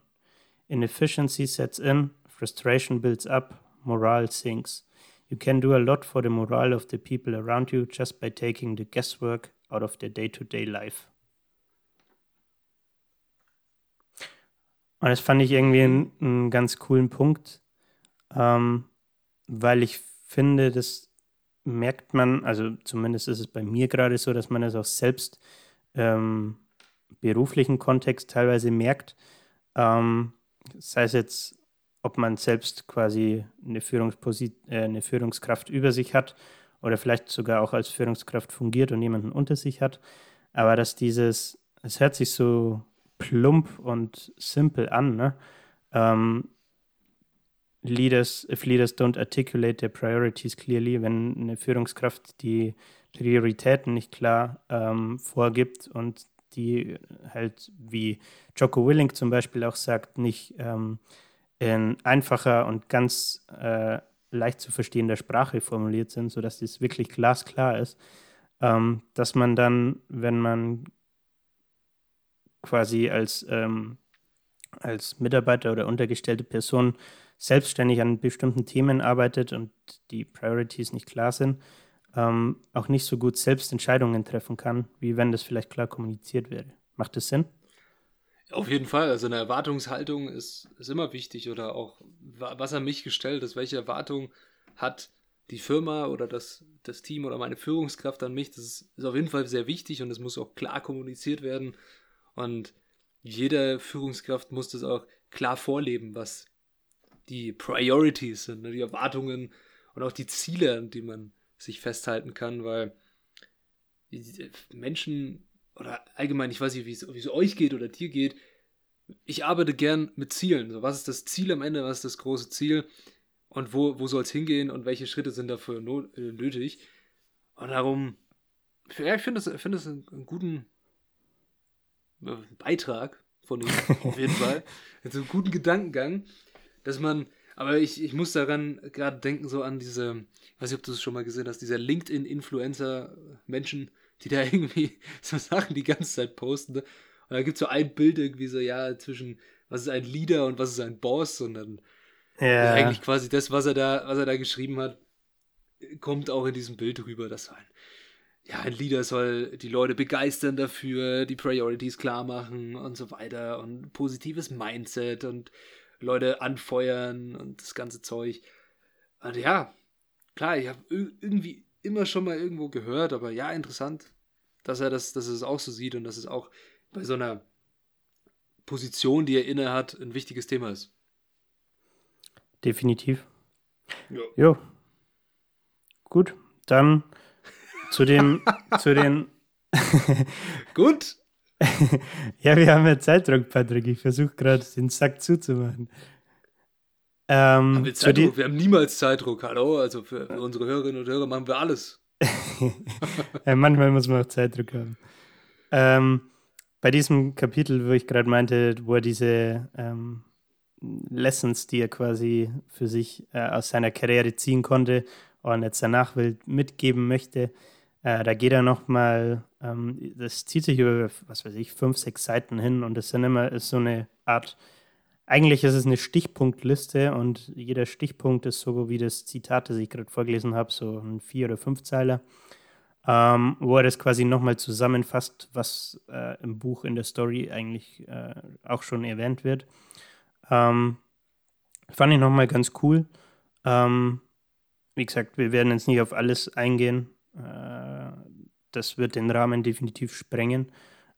Speaker 2: Inefficiency sets in, frustration builds up, morale sinks. You can do a lot for the morale of the people around you just by taking the guesswork out of their day to day life. Und das fand ich irgendwie einen, ganz coolen Punkt, ähm, weil ich finde, dass merkt man, also zumindest ist es bei mir gerade so, dass man es auch selbst ähm, beruflichen Kontext teilweise merkt. Ähm, sei es jetzt, ob man selbst quasi eine, Führungsposit äh, eine Führungskraft über sich hat oder vielleicht sogar auch als Führungskraft fungiert und jemanden unter sich hat. Aber dass dieses, es hört sich so plump und simpel an, ne? Ähm, leaders, if leaders don't articulate their priorities clearly, wenn eine Führungskraft die Prioritäten nicht klar ähm, vorgibt und die halt, wie Jocko Willing zum Beispiel auch sagt, nicht ähm, in einfacher und ganz äh, leicht zu verstehender Sprache formuliert sind, sodass das wirklich glasklar ist, ähm, dass man dann, wenn man quasi als, ähm, als Mitarbeiter oder untergestellte Person selbstständig an bestimmten Themen arbeitet und die Priorities nicht klar sind, ähm, auch nicht so gut selbst Entscheidungen treffen kann, wie wenn das vielleicht klar kommuniziert wäre. Macht das Sinn?
Speaker 3: Auf jeden Fall. Also eine Erwartungshaltung ist, ist immer wichtig oder auch, was an mich gestellt ist, welche Erwartung hat die Firma oder das, das Team oder meine Führungskraft an mich. Das ist, ist auf jeden Fall sehr wichtig und es muss auch klar kommuniziert werden. Und jede Führungskraft muss das auch klar vorleben, was die Priorities sind, ne, die Erwartungen und auch die Ziele, an die man sich festhalten kann, weil Menschen oder allgemein, ich weiß nicht, wie es, euch geht oder dir geht, ich arbeite gern mit Zielen. So, was ist das Ziel am Ende, was ist das große Ziel und wo, wo soll es hingehen und welche Schritte sind dafür not, äh, nötig? Und darum, ja, ich finde das, find das einen, einen guten Beitrag von ihm, auf jeden Fall. So einen guten Gedankengang, dass man Aber ich, ich muss daran gerade denken, so an diese, ich weiß nicht, ob du es schon mal gesehen hast, dieser LinkedIn-Influencer-Menschen, die da irgendwie so Sachen die ganze Zeit posten. Ne? Und da gibt es so ein Bild irgendwie so, ja, zwischen was ist ein Leader und was ist ein Boss und dann ja. eigentlich quasi das, was er da, was er da geschrieben hat, kommt auch in diesem Bild rüber, dass ein, ja, ein Leader soll die Leute begeistern dafür, die Priorities klar machen und so weiter und positives Mindset und Leute anfeuern und das ganze Zeug. Und ja, klar, ich habe irgendwie immer schon mal irgendwo gehört, aber ja, interessant, dass er das, dass er es auch so sieht und dass es auch bei so einer Position, die er inne hat, ein wichtiges Thema ist.
Speaker 2: Definitiv. Ja. Jo. Gut, dann zu dem, zu den.
Speaker 3: Gut.
Speaker 2: ja, wir haben ja Zeitdruck, Patrick. Ich versuche gerade den Sack zuzumachen.
Speaker 3: Ähm, haben wir, Zeitdruck? wir haben niemals Zeitdruck, hallo. Also für, für unsere Hörerinnen und Hörer machen wir alles.
Speaker 2: ja, manchmal muss man auch Zeitdruck haben. Ähm, bei diesem Kapitel, wo ich gerade meinte, wo er diese ähm, Lessons, die er quasi für sich äh, aus seiner Karriere ziehen konnte und jetzt danach will mitgeben möchte, äh, da geht er nochmal, ähm, das zieht sich über, was weiß ich, fünf, sechs Seiten hin und das sind immer ist so eine Art, eigentlich ist es eine Stichpunktliste und jeder Stichpunkt ist so wie das Zitat, das ich gerade vorgelesen habe, so ein Vier- oder Fünfzeiler, ähm, wo er das quasi nochmal zusammenfasst, was äh, im Buch in der Story eigentlich äh, auch schon erwähnt wird. Ähm, fand ich nochmal ganz cool. Ähm, wie gesagt, wir werden jetzt nicht auf alles eingehen. Äh, das wird den Rahmen definitiv sprengen.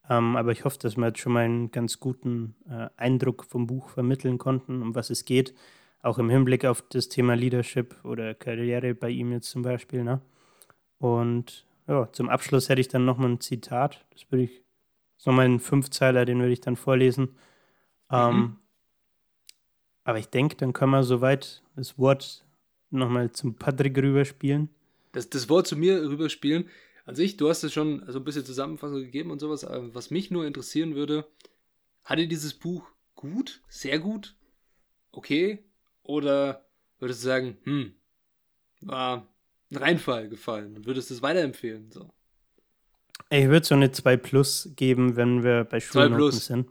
Speaker 2: Ähm, aber ich hoffe, dass wir jetzt schon mal einen ganz guten äh, Eindruck vom Buch vermitteln konnten, um was es geht. Auch im Hinblick auf das Thema Leadership oder Karriere bei ihm jetzt zum Beispiel. Ne? Und ja, zum Abschluss hätte ich dann nochmal ein Zitat. Das würde ich, so mein Fünfzeiler, den würde ich dann vorlesen. Ähm, mhm. aber ich denke, dann können wir soweit das Wort nochmal zum Patrick rüberspielen
Speaker 3: das, das Wort zu mir rüberspielen. An sich, du hast es schon so ein bisschen Zusammenfassung gegeben und sowas. Was mich nur interessieren würde, hat dir dieses Buch gut, sehr gut, okay? Oder würdest du sagen, hm, war ein Reinfall gefallen und würdest du es weiterempfehlen? So.
Speaker 2: Ich würde so eine 2 Plus geben, wenn wir bei Schulnoten sind.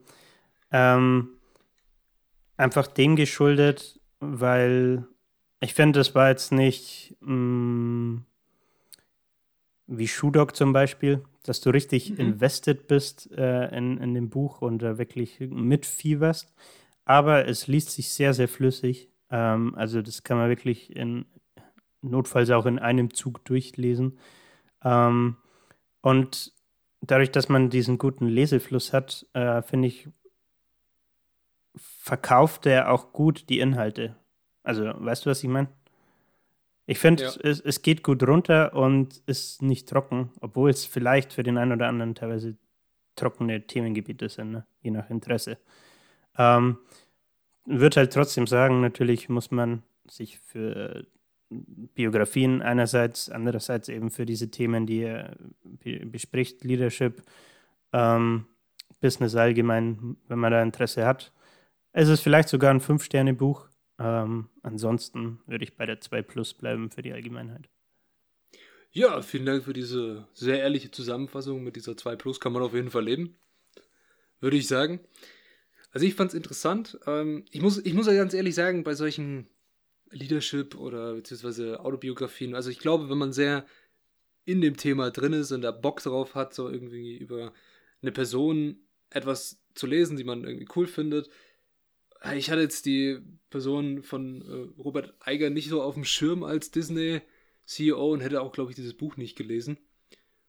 Speaker 2: Ähm, einfach dem geschuldet, weil ich finde, das war jetzt nicht mh, mm, wie Shoe Dog zum Beispiel, dass du richtig mhm. invested bist äh, in, in dem Buch und da wirklich mitfieberst. Aber es liest sich sehr, sehr flüssig. Ähm, also das kann man wirklich in notfalls auch in einem Zug durchlesen. Ähm, und dadurch, dass man diesen guten Lesefluss hat, äh, finde ich, verkauft er auch gut die Inhalte. Also, weißt du, was ich meine? Ich finde, ja. es, es geht gut runter und ist nicht trocken, obwohl es vielleicht für den einen oder anderen teilweise trockene Themengebiete sind, ne? je nach Interesse. Ähm, würde halt trotzdem sagen, natürlich muss man sich für Biografien einerseits, andererseits eben für diese Themen, die er bespricht, Leadership, ähm, Business allgemein, wenn man da Interesse hat. Es ist vielleicht sogar ein Fünf-Sterne-Buch, ähm, ansonsten würde ich bei der 2 Plus bleiben für die Allgemeinheit.
Speaker 3: Ja, vielen Dank für diese sehr ehrliche Zusammenfassung. Mit dieser 2 Plus kann man auf jeden Fall leben. Würde ich sagen. Also ich fand es interessant. Ähm, ich, muss, ich muss ja ganz ehrlich sagen, bei solchen Leadership oder beziehungsweise Autobiografien, also ich glaube, wenn man sehr in dem Thema drin ist und da Bock drauf hat, so irgendwie über eine Person etwas zu lesen, die man irgendwie cool findet, ich hatte jetzt die Person von äh, Robert Eiger nicht so auf dem Schirm als Disney-CEO und hätte auch, glaube ich, dieses Buch nicht gelesen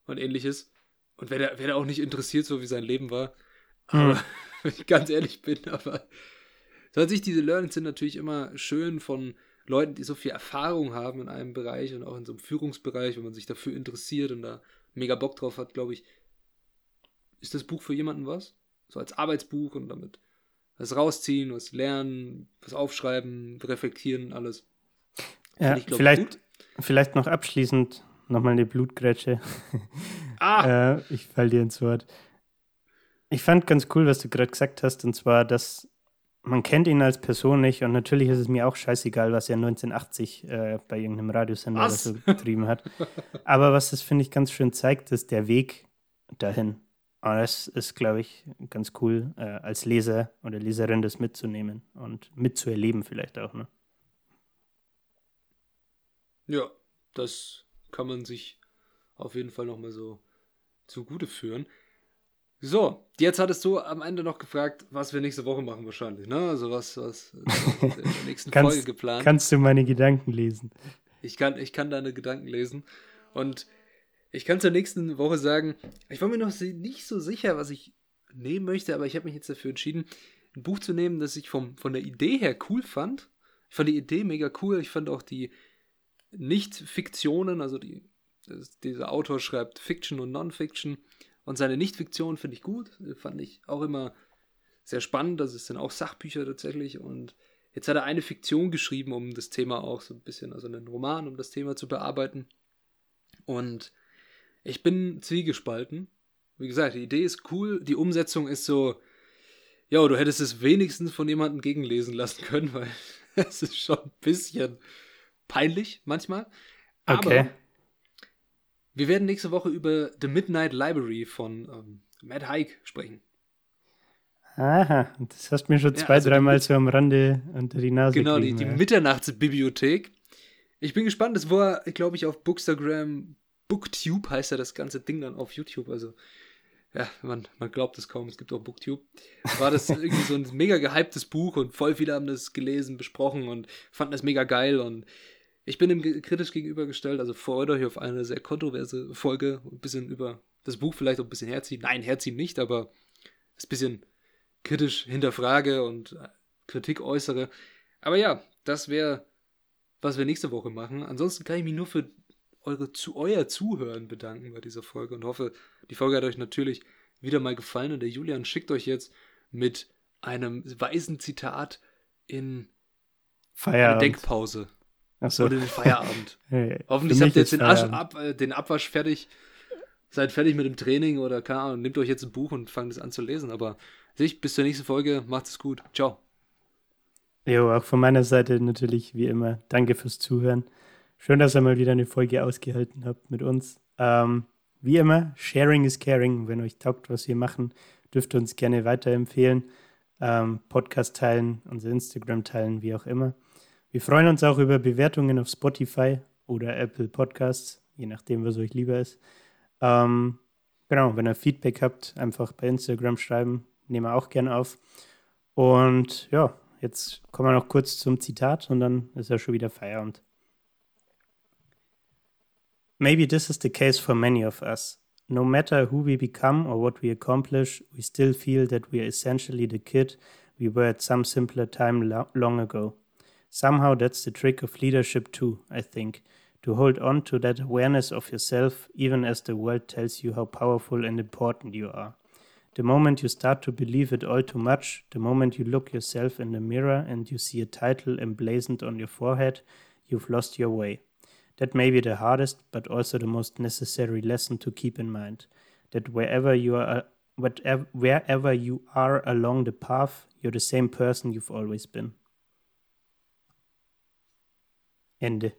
Speaker 3: und ähnliches. Und wäre wär auch nicht interessiert, so wie sein Leben war. Aber, hm. wenn ich ganz ehrlich bin, aber so an sich, diese Learnings sind natürlich immer schön von Leuten, die so viel Erfahrung haben in einem Bereich und auch in so einem Führungsbereich, wenn man sich dafür interessiert und da mega Bock drauf hat, glaube ich, ist das Buch für jemanden was? So als Arbeitsbuch und damit was rausziehen, was lernen, was aufschreiben, reflektieren, alles.
Speaker 2: Ja, vielleicht, vielleicht noch abschließend nochmal eine Blutgrätsche. Ah. äh, ich fall dir ins Wort. Ich fand ganz cool, was du gerade gesagt hast, und zwar, dass man kennt ihn als Person nicht und natürlich ist es mir auch scheißegal, was er 1980 äh, bei irgendeinem Radiosender oder so getrieben hat. Aber was das, finde ich, ganz schön zeigt, ist der Weg dahin. Und das ist, glaube ich, ganz cool, äh, als Leser oder Leserin das mitzunehmen und mitzuerleben vielleicht auch. Ne?
Speaker 3: Ja, das kann man sich auf jeden Fall nochmal so zugute führen. So, jetzt hattest du am Ende noch gefragt, was wir nächste Woche machen wahrscheinlich, ne? Also was, was in der nächsten
Speaker 2: kannst,
Speaker 3: Folge geplant.
Speaker 2: Kannst du meine Gedanken lesen?
Speaker 3: Ich kann, ich kann deine Gedanken lesen. Und ich kann zur nächsten Woche sagen, ich war mir noch nicht so sicher, was ich nehmen möchte, aber ich habe mich jetzt dafür entschieden, ein Buch zu nehmen, das ich vom, von der Idee her cool fand. Ich fand die Idee mega cool. Ich fand auch die Nicht-Fiktionen, also die, das, dieser Autor schreibt Fiction und Non-Fiction und seine Nicht-Fiktion finde ich gut, fand ich auch immer sehr spannend. Das sind auch Sachbücher tatsächlich. Und jetzt hat er eine Fiktion geschrieben, um das Thema auch so ein bisschen, also einen Roman, um das Thema zu bearbeiten. Und ich bin zwiegespalten. Wie gesagt, die Idee ist cool, die Umsetzung ist so, ja, du hättest es wenigstens von jemandem gegenlesen lassen können, weil es ist schon ein bisschen peinlich manchmal. Aber okay. Wir werden nächste Woche über The Midnight Library von ähm, Matt Haig sprechen.
Speaker 2: Aha, das hast du mir schon zwei, ja, also dreimal so am Rande unter die Nase
Speaker 3: Genau, kriegen, die, die ja. Mitternachtsbibliothek. Ich bin gespannt, das war, glaube ich, auf Bookstagram, Booktube heißt ja das ganze Ding dann auf YouTube. Also, ja, man, man glaubt es kaum, es gibt auch Booktube. War das irgendwie so ein mega gehyptes Buch und voll viele haben das gelesen, besprochen und fanden das mega geil und ich bin ihm kritisch gegenübergestellt, also freut euch auf eine sehr kontroverse Folge, ein bisschen über das Buch vielleicht auch ein bisschen herziehen. Nein, herziehen nicht, aber ein bisschen kritisch hinterfrage und äh, Kritik äußere. Aber ja, das wäre, was wir nächste Woche machen. Ansonsten kann ich mich nur für eure, zu, euer Zuhören bedanken bei dieser Folge und hoffe, die Folge hat euch natürlich wieder mal gefallen und der Julian schickt euch jetzt mit einem weisen Zitat in
Speaker 2: Feierabend.
Speaker 3: eine Denkpause.
Speaker 2: So.
Speaker 3: Oder den Feierabend. hey, Hoffentlich habt ihr jetzt den, ab, äh, den Abwasch fertig, seid fertig mit dem Training oder keine Ahnung, nehmt euch jetzt ein Buch und fangt es an zu lesen. Aber sich, bis zur nächsten Folge, macht es gut. Ciao.
Speaker 2: Jo, auch von meiner Seite natürlich wie immer. Danke fürs Zuhören. Schön, dass ihr mal wieder eine Folge ausgehalten habt mit uns. Ähm, wie immer, Sharing is Caring. Wenn euch taugt, was wir machen, dürft ihr uns gerne weiterempfehlen. Ähm, Podcast teilen, unser Instagram teilen, wie auch immer. Wir freuen uns auch über Bewertungen auf Spotify oder Apple Podcasts, je nachdem, was euch lieber ist. Ähm, genau, wenn ihr Feedback habt, einfach bei Instagram schreiben, nehmen wir auch gerne auf. Und ja, jetzt kommen wir noch kurz zum Zitat und dann ist ja schon wieder Feierabend. Maybe this is the case for many of us. No matter who we become or what we accomplish, we still feel that we are essentially the kid we were at some simpler time lo long ago. Somehow that's the trick of leadership too, I think. To hold on to that awareness of yourself, even as the world tells you how powerful and important you are. The moment you start to believe it all too much, the moment you look yourself in the mirror and you see a title emblazoned on your forehead, you've lost your way. That may be the hardest, but also the most necessary lesson to keep in mind. That wherever you are, uh, whatever, wherever you are along the path, you're the same person you've always been. Ende.